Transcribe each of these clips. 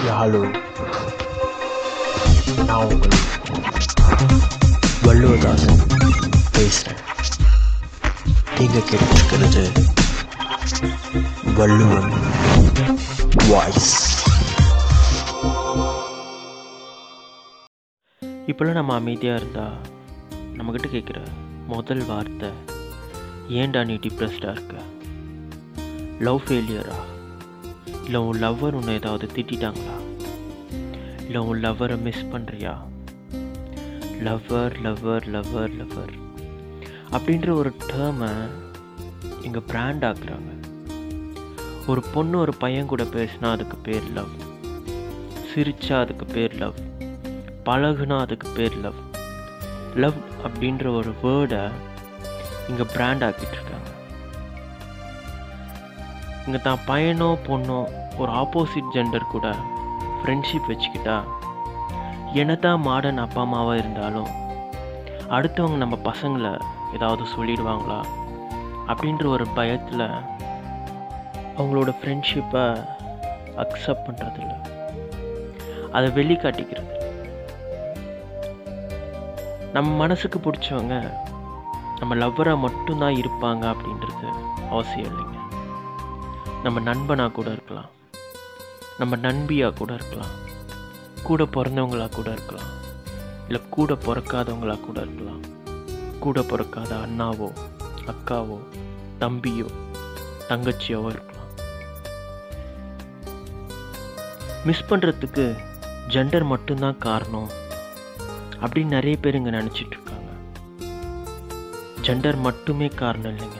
Hello நான் உங்கள் வள்ளுவதாசன் பேசுகிறேன் நீங்கள் கேட்டிருக்கிறது வள்ளுவன் வாய்ஸ் இப்போல்லாம் நம்ம அமைதியாக இருந்தால் நம்மக்கிட்ட கேட்குற முதல் வார்த்தை ஏன்டா நீ டிப்ரெஸ்டாக இருக்க? லவ் ஃபெயிலியரா இல்லை உன் லவ்வர் உன்னை ஏதாவது திட்டாங்களா இல்லை உன் லவ்வரை மிஸ் பண்ணுறியா லவ்வர் லவ்வர் லவ்வர் லவ்வர் அப்படின்ற ஒரு டேர்மை இங்கே பிராண்ட் ஆக்குறாங்க. ஒரு பொண்ணு ஒரு பையன் கூட பேசினா அதுக்கு பேர் லவ் சிரிச்சா அதுக்கு பேர் லவ் பழகுனா அதுக்கு பேர் லவ் லவ் அப்படின்ற ஒரு வேர்டை இங்கே பிராண்ட் ஆக்கிட்டு இருக்காங்க. இங்கே தான் பையனோ பொண்ணோ ஒரு ஆப்போசிட் ஜெண்டர் கூட ஃப்ரெண்ட்ஷிப் வச்சுக்கிட்டா என்னதான் மாடர்ன் அப்பா அம்மாவாக இருந்தாலும் அடுத்தவங்க நம்ம பசங்களை ஏதாவது சொல்லிடுவாங்களா அப்படின்ற ஒரு பயத்தில் அவங்களோட ஃப்ரெண்ட்ஷிப்பை அக்செப்ட் பண்ணுறதில்ல அதை வெளிக்காட்டிக்கிறது. நம்ம மனசுக்கு பிடிச்சவங்க நம்ம லவ்வராக மட்டும்தான் இருப்பாங்க அப்படின்றது அவசியம் இல்லைங்க. நம்ம நண்பனாக கூட இருக்கலாம். நம்ம நண்பியாக கூட இருக்கலாம். கூட பிறந்தவங்களாக கூட இருக்கலாம். இல்லை கூட பிறக்காதவங்களாக கூட இருக்கலாம். கூட பிறக்காத அண்ணாவோ அக்காவோ தம்பியோ தங்கச்சியாவோ இருக்கலாம். மிஸ் பண்ணுறதுக்கு ஜெண்டர் மட்டும்தான் காரணம் அப்படின்னு நிறைய பேர் இங்கே நினச்சிட்ருக்காங்க ஜெண்டர் மட்டுமே காரணம் இல்லைங்க.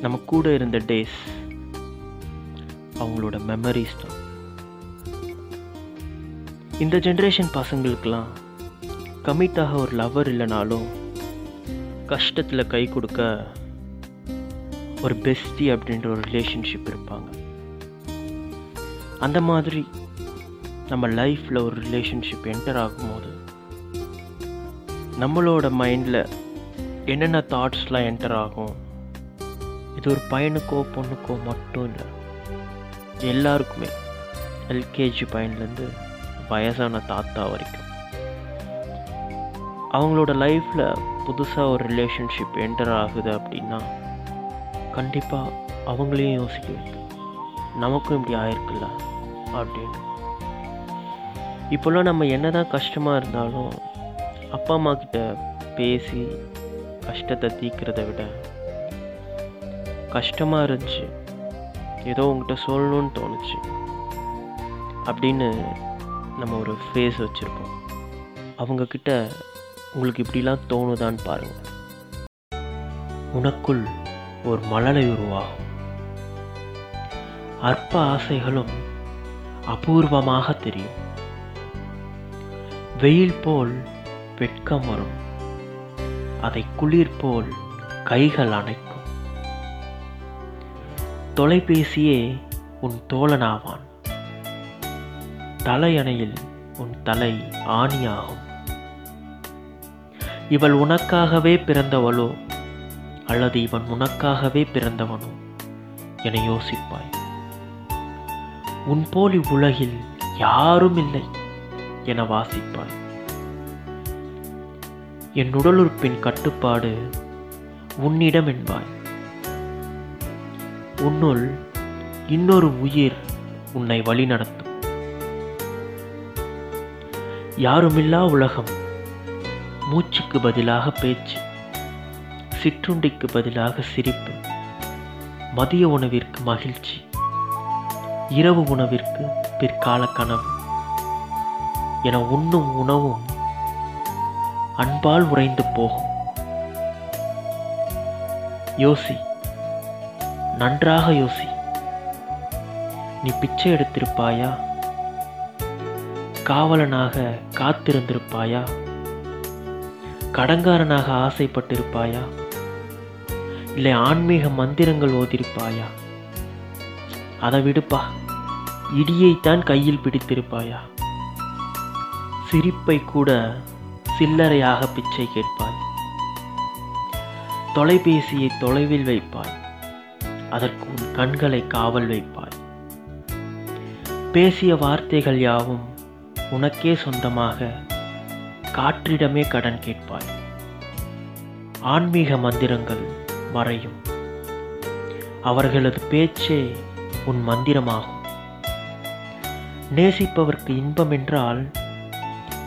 நம்ம கூட இருந்த டேஸ் அவங்களோட மெமரிஸ் தான். இந்த ஜென்ரேஷன் பசங்களுக்கெல்லாம் கமிட்டாக ஒரு லவர் இல்லைனாலும் கஷ்டத்தில் கை கொடுக்க ஒரு பெஸ்டி அப்படின்ற ஒரு ரிலேஷன்ஷிப் இருப்பாங்க. அந்த மாதிரி நம்ம லைஃப்பில் ஒரு ரிலேஷன்ஷிப் என்டர் ஆகும்போது நம்மளோட மைண்டில் என்னென்ன தாட்ஸ்லாம் என்டர் ஆகும்? இது ஒரு பையனுக்கோ பொண்ணுக்கோ மட்டும் இல்லை. எல்லாருக்குமே எல்கேஜி பையன்லேருந்து வயசான தாத்தா வரைக்கும். அவங்களோட லைஃப்பில் புதுசாக ஒரு ரிலேஷன்ஷிப் என்டர் ஆகுது அப்படின்னா கண்டிப்பாக அவங்களையும் யோசிக்க வைக்கும் நமக்கும் இப்படி ஆயிருக்குல்ல அப்படின்னு. இப்போல்லாம் நம்ம என்ன தான் கஷ்டமாக இருந்தாலும் அப்பா அம்மா கிட்ட பேசி கஷ்டத்தை தீர்க்கிறத விட கஷ்டமாக இருந்துச்சு. ஏதோ உங்ககிட்ட சொல்லணும்னு தோணுச்சு. அப்படின்னு நம்ம ஒரு ஃபேஸ் வச்சுருப்போம். அவங்கக்கிட்ட உங்களுக்கு இப்படிலாம் தோணுதான்னு பாருங்கள் உனக்குள் ஒரு மழலை உருவாகும். அற்ப ஆசைகளும் அபூர்வமாக தெரியும். வெயில் போல் வெட்கம் வரும். அதை குளிர் போல் கைகள் அணைக்கும். தொலைபேசியே உன் தோழனாவான். தலையணையில் உன் தலை ஆணியாகும். இவள் உனக்காகவே பிறந்தவளோ? அல்லது இவன் உனக்காகவே பிறந்தவனோ? என யோசிப்பாய். உன் போல் இவ்வுலகில் யாரும் இல்லை என வாசிப்பாய். என் உடலுறுப்பின் கட்டுப்பாடு உன்னிடம் என்பாய். உன்னுள் இன்னொரு உயிர் உன்னை வழிநடத்தும். யாருமில்லா உலகம் மூச்சுக்கு பதிலாக பேச்சு சிற்றுண்டிக்கு பதிலாக சிரிப்பு மதிய உணவிற்கு மகிழ்ச்சி இரவு உணவிற்கு பிற்கால கனவு என உண்ணும் உணவும் அன்பால் உறைந்து போகும். யோசி நன்றாக யோசி. நீ பிச்சை எடுத்திருப்பாயா? காவலனாக காத்திருந்திருப்பாயா? கடங்காரனாக ஆசைப்பட்டிருப்பாயா? இல்லை ஆன்மீக மந்திரங்கள் ஓதிருப்பாயா அதை விடுப்பா. இடியைத்தான் கையில் பிடித்திருப்பாயா? சிரிப்பை கூட சில்லறையாக பிச்சை கேட்பாய். தொலைபேசியை தொலைவில் வைப்பாய். அதற்கு உன் கண்களை காவல் வைப்பாய். பேசிய வார்த்தைகள் யாவும் உனக்கே சொந்தமாக காற்றிடமே கடன் கேட்பாய். ஆன்மீக மந்திரங்கள் மறையும். அவர்களது பேச்சே உன் மந்திரமாகும். நேசிப்பவர்க்கு இன்பம் என்றால்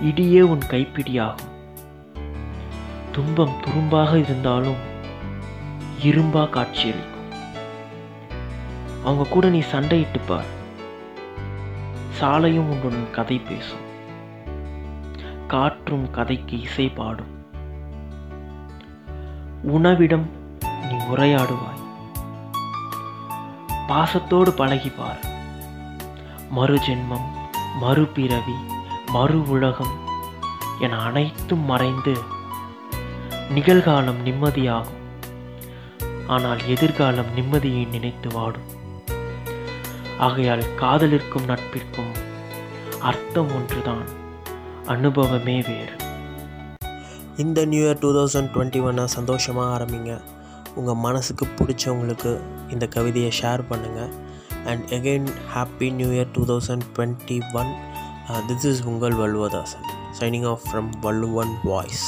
இடியே உன் கைப்பிடியாகும். துன்பம் துரும்பாக இருந்தாலும் இரும்பா காட்சியளிக்கும். அவங்க கூட நீ சண்டையிட்டு பார். சாலையும் உன்னுடன் கதை பேசும். காற்றும் கதைக்கு இசை பாடும். உணவிடம் நீ உரையாடுவாய். பாசத்தோடு பழகிப்பார் மறு ஜென்மம் மறுபிறவி மறு உலகம் என அனைத்தும் மறைந்து நிகழ்காலம் நிம்மதியாகும். ஆனால் எதிர்காலம் நிம்மதியை நினைத்து வாடும். ஆகையால் காதலிற்கும் நட்பிற்கும் அர்த்தம் ஒன்றுதான். அனுபவமே வேறு. இந்த new year two thousand twenty ஒன்னை சந்தோஷமாக ஆரம்பிங்க. உங்கள் மனசுக்கு பிடிச்சவங்களுக்கு இந்த கவிதையை ஷேர் பண்ணுங்கள் and again happy new year two thousand twenty one this is உங்கள் Valluvadasan signing off from Valluvan voice